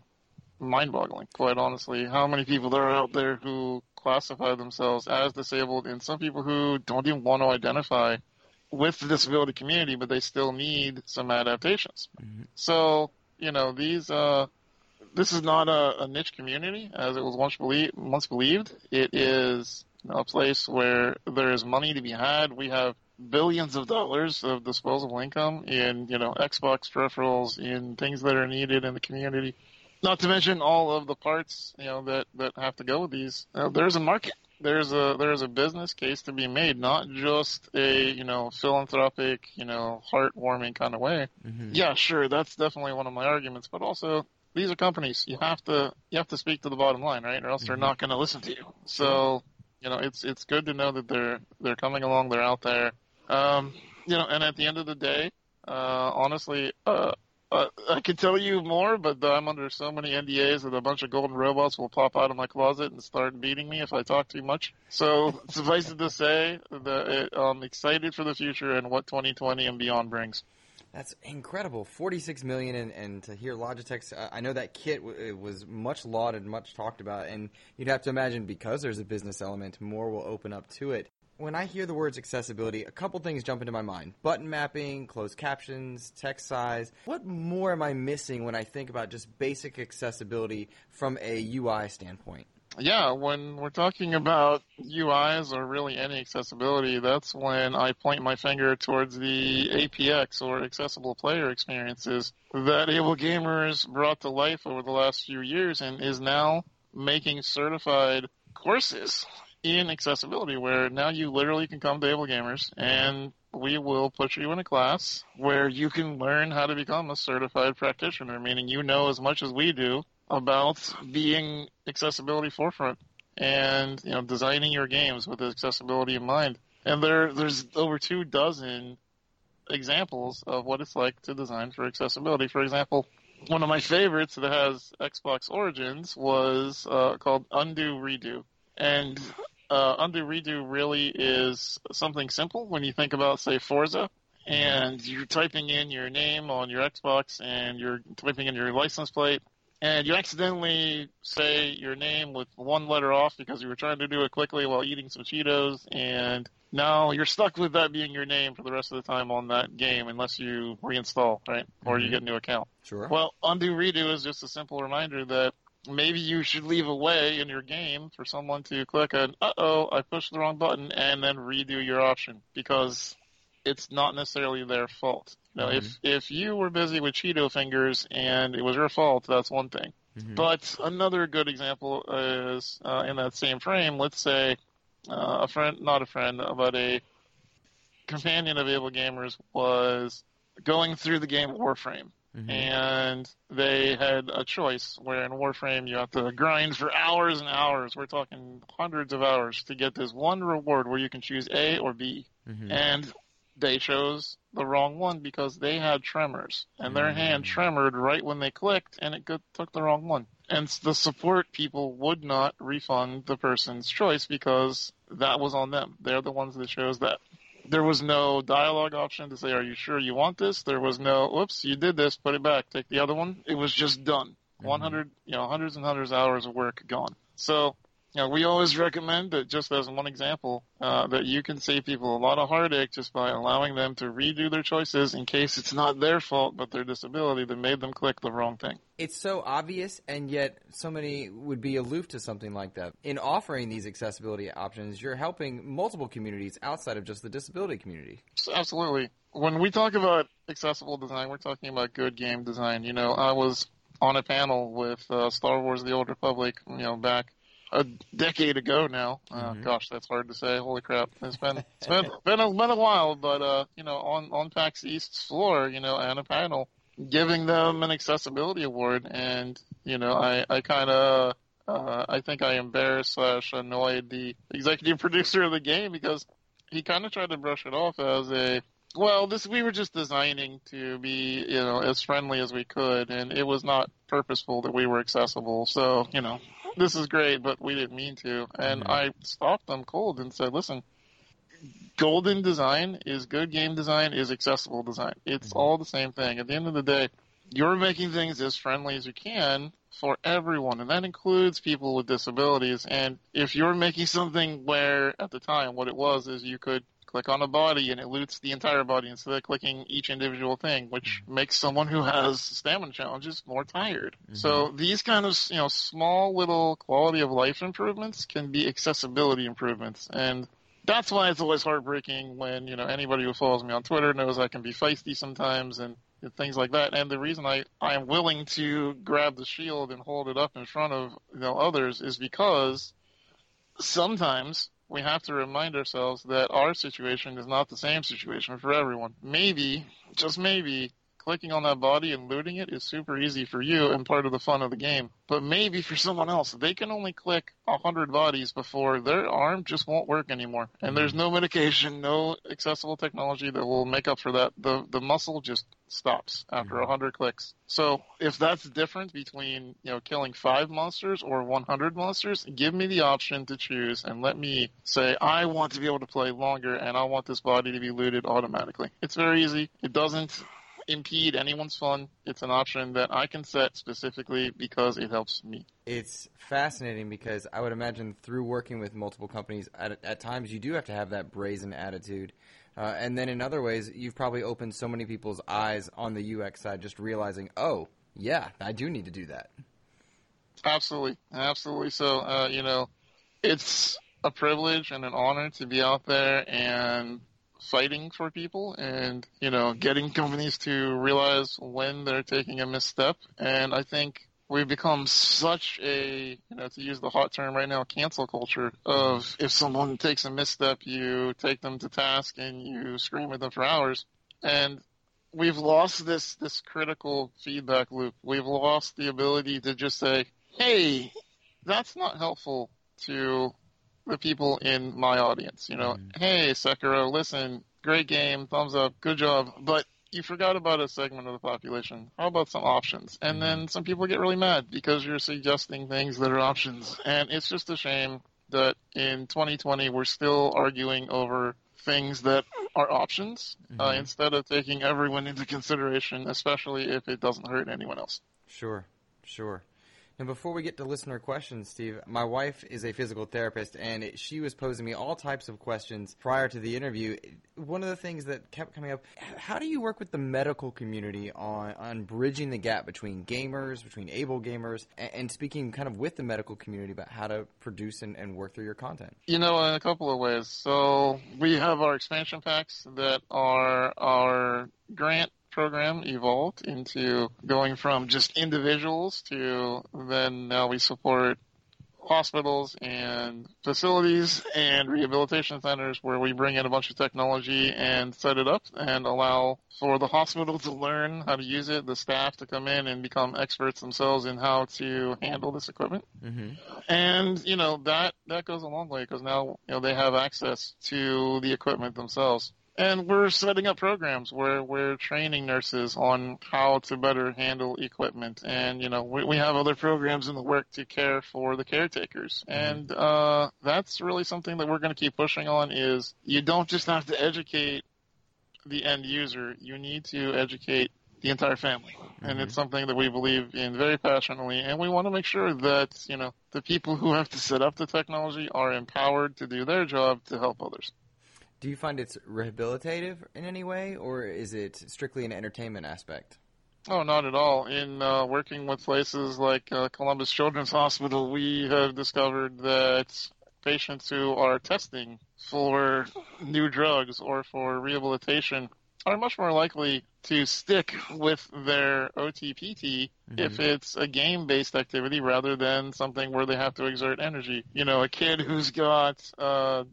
mind-boggling, quite honestly, how many people there are out there who classify themselves as disabled and some people who don't even want to identify with the disability community, but they still need some adaptations. Mm-hmm. So, you know, these, uh, this is not a, a niche community as it was once believed. Once believed, it is a place where there is money to be had. We have billions of dollars of disposable income in you know Xbox peripherals, in things that are needed in the community. Not to mention all of the parts you know that that have to go with these. Uh, there's a market. There's a there's a business case to be made, not just a you know philanthropic, you know heartwarming kind of way. Mm-hmm. Yeah, sure, that's definitely one of my arguments, but also these are companies. You have to you have to speak to the bottom line, right? Or else mm-hmm. they're not going to listen to you. So you know, it's it's good to know that they're they're coming along. They're out there. Um, you know, and at the end of the day, uh, honestly, uh, uh, I could tell you more, but I'm under so many NDAs that a bunch of golden robots will pop out of my closet and start beating me if I talk too much. So suffice it to say that I'm excited for the future and what 2020 and beyond brings. That's incredible. 46 million and, and to hear Logitech's I know that kit w- was much lauded, much talked about and you'd have to imagine because there's a business element, more will open up to it. When I hear the words accessibility, a couple things jump into my mind. Button mapping, closed captions, text size. What more am I missing when I think about just basic accessibility from a UI standpoint? yeah, when we're talking about UIs or really any accessibility, that's when I point my finger towards the APX or accessible player experiences that Able Gamers brought to life over the last few years and is now making certified courses in accessibility where now you literally can come to Able Gamers and we will put you in a class where you can learn how to become a certified practitioner, meaning you know as much as we do about being accessibility forefront and you know designing your games with accessibility in mind. And there there's over two dozen examples of what it's like to design for accessibility. For example, one of my favorites that has Xbox Origins was uh, called Undo Redo, and uh, Undo Redo really is something simple when you think about say Forza. And you're typing in your name on your Xbox and you're typing in your license plate and you accidentally say your name with one letter off because you were trying to do it quickly while eating some Cheetos, and now you're stuck with that being your name for the rest of the time on that game unless you reinstall, right? Or you Mhm. get a new account. Sure. Well, undo redo is just a simple reminder that maybe you should leave a way in your game for someone to click on, uh oh, I pushed the wrong button, and then redo your option because it's not necessarily their fault. Now, if if you were busy with Cheeto fingers and it was your fault, that's one thing. Mhm. But another good example is uh, in that same frame. Let's say uh, a friend, not a friend, but a companion of Able Gamers was going through the game Warframe, Mhm. and they had a choice where in Warframe you have to grind for hours and hours. We're talking hundreds of hours to get this one reward where you can choose A or B Mhm. and they chose the wrong one because they had tremors and their hand Mm. tremored right when they clicked and it took the wrong one and the support people would not refund the person's choice because that was on them they're the ones that chose that there was no dialogue option to say are you sure you want this? There was no whoops you did this put it back take the other one. It was just done. Mhm. 100 you know hundreds and hundreds of hours of work gone. So you know, we always recommend that just as one example, uh, that you can save people a lot of heartache just by allowing them to redo their choices in case it's not their fault but their disability that made them click the wrong thing. It's so obvious, and yet so many would be aloof to something like that. In offering these accessibility options, you're helping multiple communities outside of just the disability community. Absolutely. When we talk about accessible design, we're talking about good game design. You know, I was on a panel with uh, Star Wars: The Old Republic, you know, back a decade ago now. Uh, Mhm. Gosh, that's hard to say. Holy crap! It's been it's been been a, been a while, but uh, you know, on on PAX East's floor, you know, and a panel giving them an accessibility award, and you know, I I kind of. Uh, I think I embarrassed slash annoyed the executive producer of the game because he kind of tried to brush it off as a well, this we were just designing to be, you know, as friendly as we could, and it was not purposeful that we were accessible. So, you know, this is great, but we didn't mean to. And Mhm. I stopped them cold and said, listen, golden design is good game design is accessible design. It's Mhm. all the same thing. At the end of the day, you're making things as friendly as you can for everyone, and that includes people with disabilities. And if you're making something where, at the time, what it was is you could click on a body and it loots the entire body instead of clicking each individual thing, which mm-hmm. makes someone who has stamina challenges more tired. Mm-hmm. So these kind of you know small little quality of life improvements can be accessibility improvements, and that's why it's always heartbreaking when you know anybody who follows me on Twitter knows I can be feisty sometimes and and things like that. And the reason I I am willing to grab the shield and hold it up in front of you know others is because sometimes we have to remind ourselves that our situation is not the same situation for everyone. Maybe, just maybe, clicking on that body and looting it is super easy for you and part of the fun of the game. But maybe for someone else, they can only click a hundred bodies before their arm just won't work anymore. And there's mm-hmm. no medication, no accessible technology that will make up for that. The the muscle just stops after mm-hmm. a hundred clicks. So if that's different between you know killing five monsters or 100 monsters, give me the option to choose and let me say I want to be able to play longer and I want this body to be looted automatically. It's very easy. It doesn't impede anyone's fun. It's an option that I can set specifically because it helps me. It's fascinating because I would imagine through working with multiple companies, at, at times you do have to have that brazen attitude. Uh, and then in other ways, you've probably opened so many people's eyes on the UX side, just realizing, oh, yeah, I do need to do that. Absolutely, absolutely. So, uh, you know, it's a privilege and an honor to be out there and fighting for people and, you know, getting companies to realize when they're taking a misstep. And I think we've become such a, you know, to use the hot term right now, cancel culture of if someone takes a misstep, you take them to task and you scream at them for hours. And we've lost this, this critical feedback loop. We've lost the ability to just say, hey, that's not helpful to the people in my audience. You know, Mhm. hey, Sekiro, listen, great game, thumbs up, good job, but you forgot about a segment of the population. How about some options? And then some people get really mad because you're suggesting things that are options. And it's just a shame that in 2020 we're still arguing over things that are options uh, Mhm. instead of taking everyone into consideration, especially if it doesn't hurt anyone else. Sure, sure. And before we get to listener questions, Steve, my wife is a physical therapist, and she was posing me all types of questions prior to the interview. One of the things that kept coming up: How do you work with the medical community on on bridging the gap between gamers, between able gamers, and, and speaking kind of with the medical community about how to produce and, and work through your content? You know, in a couple of ways. So we have our expansion packs that are our grant program evolved into going from just individuals to then now we support hospitals and facilities and rehabilitation centers where we bring in a bunch of technology and set it up and allow for the hospital to learn how to use it, the staff to come in and become experts themselves in how to handle this equipment. Mm-hmm. And you know that that goes a long way because now you know they have access to the equipment themselves. And we're setting up programs where we're training nurses on how to better handle equipment. And, you know, we, we have other programs in the work to care for the caretakers. And, uh, that's really something that we're going to keep pushing on is you don't just have to educate the end user. You need to educate the entire family. And it's something that we believe in very passionately. And we want to make sure that, you know, the people who have to set up the technology are empowered to do their job to help others. Do you find it's rehabilitative in any way, or is it strictly an entertainment aspect? Oh, not at all. In uh, working with places like uh, Columbus Children's Hospital, we have discovered that patients who are testing for new drugs or for rehabilitation are much more likely to stick with their OTPT Mm-hmm. if it's a game based activity rather than something where they have to exert energy. You know, a kid who's got uh,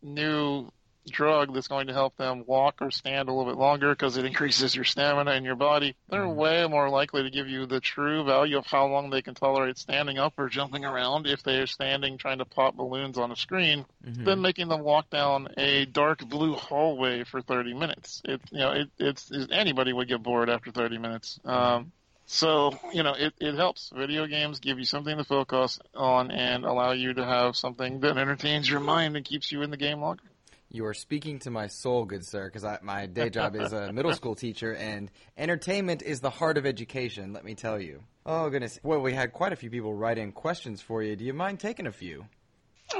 new drug that's going to help them walk or stand a little bit longer because it increases your stamina in your body, they're Mhm. way more likely to give you the true value of how long they can tolerate standing up or jumping around if they are standing trying to pop balloons on a screen Mhm. than making them walk down a dark blue hallway for 30 minutes. It, you know, it, it's, it, anybody would get bored after 30 minutes. Um, so, you know, it, it helps. Video games give you something to focus on and allow you to have something that entertains your mind and keeps you in the game longer. You are speaking to my soul, good sir, because my day job is a middle school teacher, and entertainment is the heart of education, let me tell you. Oh, goodness. Well, we had quite a few people write in questions for you. Do you mind taking a few?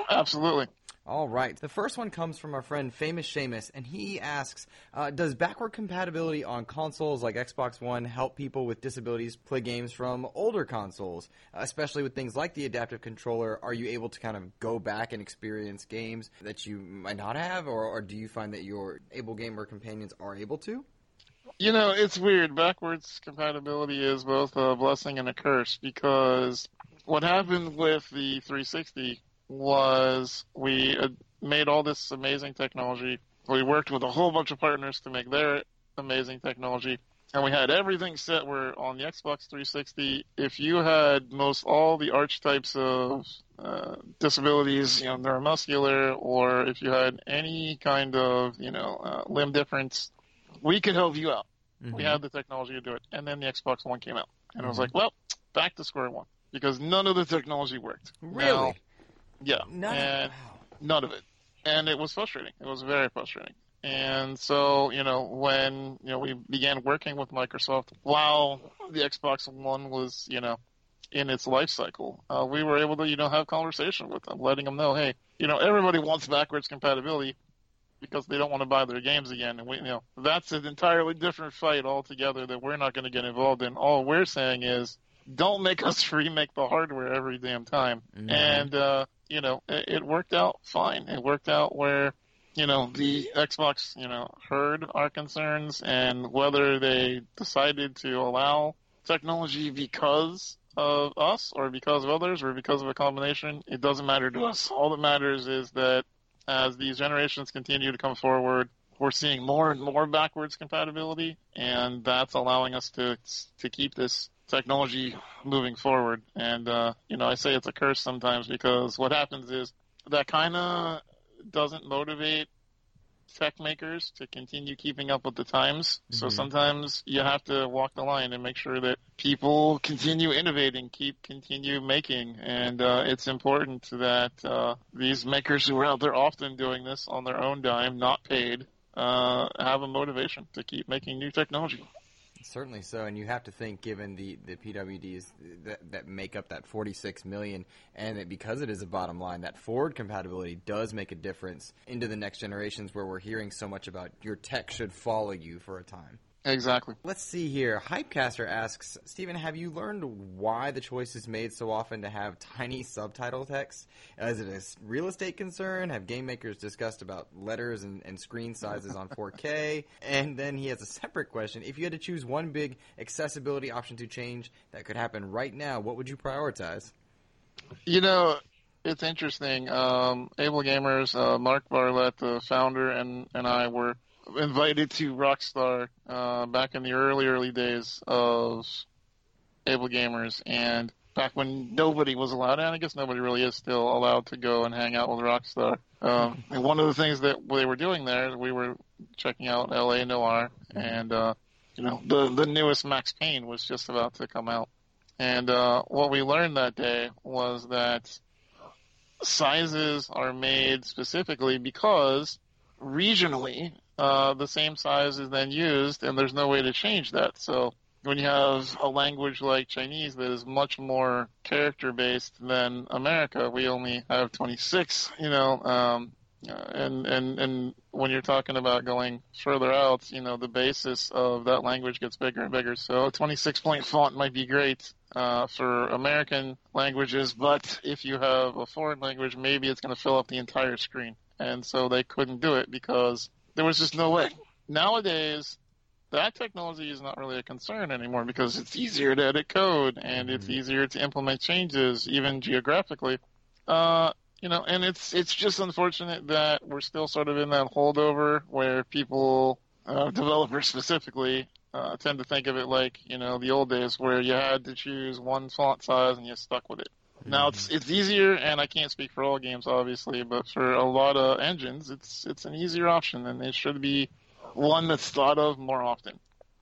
Absolutely. All right. The first one comes from our friend Famous Seamus, and he asks uh, Does backward compatibility on consoles like Xbox One help people with disabilities play games from older consoles? Especially with things like the adaptive controller, are you able to kind of go back and experience games that you might not have, or, or do you find that your able gamer companions are able to? You know, it's weird. Backwards compatibility is both a blessing and a curse because what happened with the 360 was we made all this amazing technology. We worked with a whole bunch of partners to make their amazing technology. And we had everything set where on the Xbox 360, if you had most all the archetypes of uh, disabilities, you know, neuromuscular, or if you had any kind of, you know, uh, limb difference, we could help you out. Mm-hmm. We had the technology to do it. And then the Xbox One came out. And I was like, well, back to square one. Because none of the technology worked. Really? Now- yeah. None and of, none of it. And it was frustrating. It was very frustrating. And so, you know, when, you know, we began working with Microsoft while the Xbox One was, you know, in its life cycle, uh, we were able to, you know, have conversation with them, letting them know, hey, you know, everybody wants backwards compatibility because they don't want to buy their games again. And we, you know, that's an entirely different fight altogether that we're not going to get involved in. All we're saying is, don't make us remake the hardware every damn time. Mhm. And, uh, you know, it, it worked out fine. It worked out where, you know, the Xbox, you know, heard our concerns and whether they decided to allow technology because of us or because of others or because of a combination, it doesn't matter to us. All that matters is that as these generations continue to come forward, we're seeing more and more backwards compatibility, and that's allowing us to to keep this technology moving forward. And uh, you know, I say it's a curse sometimes because what happens is that kind of doesn't motivate tech makers to continue keeping up with the times. So Mhm. sometimes you have to walk the line and make sure that people continue innovating, keep continue making, and uh, it's important that uh, these makers who are out there often doing this on their own dime, not paid, uh, have a motivation to keep making new technology. Certainly so, and you have to think, given the, the PWDs that, that make up that 46 million, and that because it is a bottom line, that forward compatibility does make a difference into the next generations where we're hearing so much about your tech should follow you for a time. Exactly. Let's see here. Hypecaster asks, Stephen, have you learned why the choice is made so often to have tiny subtitle text? Is it a real estate concern? Have game makers discussed about letters and, and screen sizes on 4K? and then he has a separate question. If you had to choose one big accessibility option to change that could happen right now, what would you prioritize? You know, it's interesting. Um, Able Gamers, uh, Mark Barlet, the founder, and, and I were invited to Rockstar uh, back in the early, early days of Able Gamers, and back when nobody was allowed, and I guess nobody really is still allowed to go and hang out with Rockstar. Um, and one of the things that they were doing there, we were checking out L.A. Noire, and uh, you know, the the newest Max Payne was just about to come out, and uh, what we learned that day was that sizes are made specifically because regionally uh, the same size is then used, and there's no way to change that. So when you have a language like Chinese that is much more character based than America, we only have 26. You know, um, and and and when you're talking about going further out, you know, the basis of that language gets bigger and bigger. So a 26 point font might be great. Uh, for American languages, but if you have a foreign language, maybe it's going to fill up the entire screen. And so they couldn't do it because there was just no way. Nowadays, that technology is not really a concern anymore because it's easier to edit code and it's Mhm. easier to implement changes, even geographically. Uh, you know, and it's it's just unfortunate that we're still sort of in that holdover where people, uh, developers specifically, uh, tend to think of it like you know the old days where you had to choose one font size and you stuck with it. Now it's it's easier, and I can't speak for all games, obviously, but for a lot of engines, it's it's an easier option, and it should be one that's thought of more often.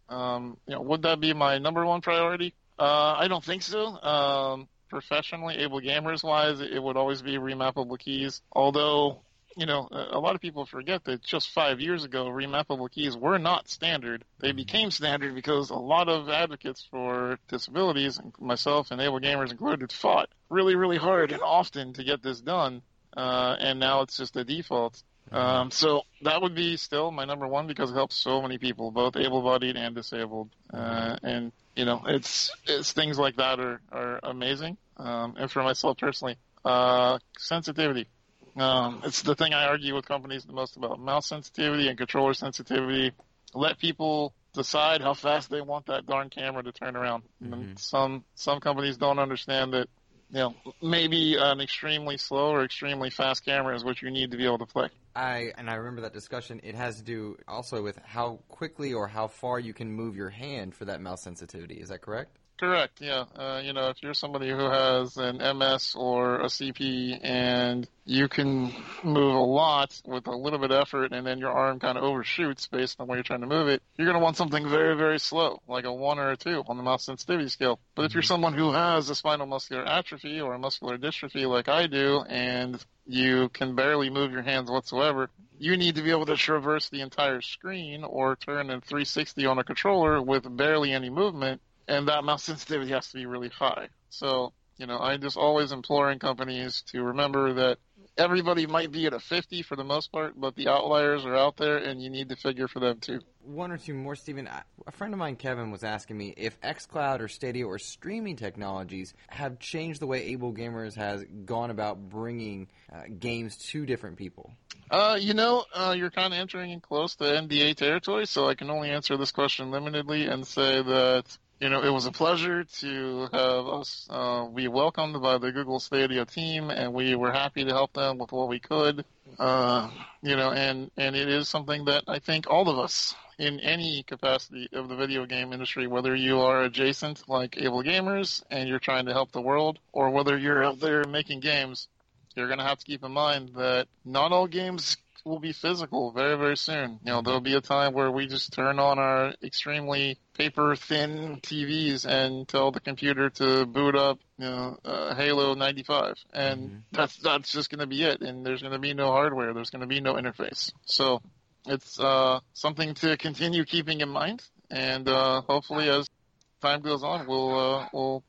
Um, you know, would that be my number one priority? Uh, I don't think so. Um, professionally, able gamers wise, it would always be remappable keys. Although, you know, a lot of people forget that just five years ago, remappable keys were not standard. They became standard because a lot of advocates for disabilities, myself and able gamers included, fought really, really hard and often to get this done. Uh, and now it's just a default. Um, so that would be still my number one because it helps so many people, both able-bodied and disabled. Uh, and you know, it's it's things like that are are amazing. Um, and for myself personally, uh, sensitivity. Um, it's the thing I argue with companies the most about: mouse sensitivity and controller sensitivity. Let people decide how fast they want that darn camera to turn around. Mhm. And some some companies don't understand that. You know, maybe an extremely slow or extremely fast camera is what you need to be able to play. I and I remember that discussion. It has to do also with how quickly or how far you can move your hand for that mouse sensitivity. Is that correct? Correct. Yeah. Uh, you know, if you're somebody who has an MS or a CP and you can move a lot with a little bit of effort, and then your arm kind of overshoots based on where you're trying to move it, you're going to want something very, very slow, like a one or a two on the mouse sensitivity scale. But if you're someone who has a spinal muscular atrophy or a muscular dystrophy, like I do, and you can barely move your hands whatsoever, you need to be able to traverse the entire screen or turn in 360 on a controller with barely any movement and that mouse sensitivity has to be really high. So, you know, I just always imploring companies to remember that everybody might be at a 50 for the most part, but the outliers are out there and you need to figure for them too. One or two more, Stephen. A friend of mine, Kevin, was asking me if xCloud or Stadia or streaming technologies have changed the way Able Gamers has gone about bringing uh, games to different people. Uh, you know, uh, you're kind of entering in close to NDA territory, so I can only answer this question limitedly and say that, you know, it was a pleasure to have us uh, be welcomed by the Google Stadia team, and we were happy to help them with what we could. Uh, you know, and, and it is something that I think all of us in any capacity of the video game industry, whether you are adjacent like Able Gamers and you're trying to help the world, or whether you're out there making games, you're going to have to keep in mind that not all games will be physical very, very soon. You know, there'll be a time where we just turn on our extremely paper thin TVs and tell the computer to boot up, you know, uh, Halo 95. And Mhm. that's, that's just going to be it. And there's going to be no hardware. There's going to be no interface. So it's, uh, something to continue keeping in mind. and uh, hopefully, as time goes on, we'll uh, we'll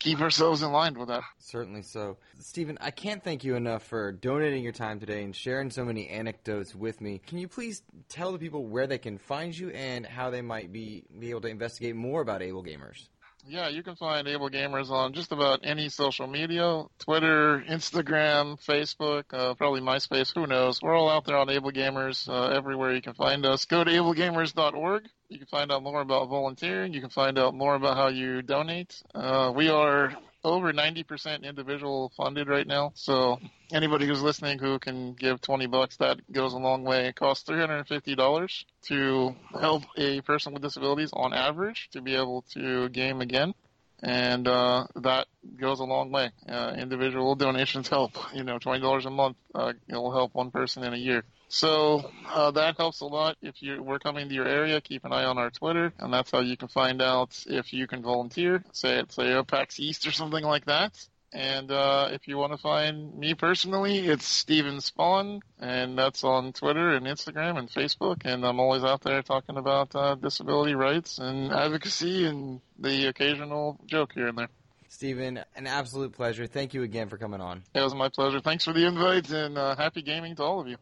keep ourselves in line with that. Certainly so. Stephen, I can't thank you enough for donating your time today and sharing so many anecdotes with me. Can you please tell the people where they can find you and how they might be, be able to investigate more about Able Gamers? Yeah, you can find Able Gamers on just about any social media Twitter, Instagram, Facebook, uh, probably MySpace, who knows. We're all out there on Able Gamers uh, everywhere you can find us. Go to ablegamers.org. You can find out more about volunteering. You can find out more about how you donate. Uh, we are over 90% individual funded right now. So anybody who's listening who can give 20 bucks, that goes a long way. It costs $350 to help a person with disabilities on average to be able to game again. And uh, that goes a long way. Uh, individual donations help. You know, $20 a month uh, will help one person in a year. So uh, that helps a lot. If you we're coming to your area, keep an eye on our Twitter, and that's how you can find out if you can volunteer. Say at say a PAX East or something like that. And uh, if you want to find me personally, it's Steven Spohn, and that's on Twitter and Instagram and Facebook. And I'm always out there talking about uh, disability rights and advocacy and the occasional joke here and there. Stephen, an absolute pleasure. Thank you again for coming on. It was my pleasure. Thanks for the invite, and uh, happy gaming to all of you.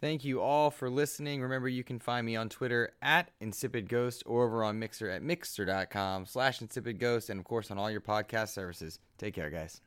Thank you all for listening. Remember, you can find me on Twitter at InsipidGhost or over on Mixer at mixer.com slash InsipidGhost and, of course, on all your podcast services. Take care, guys.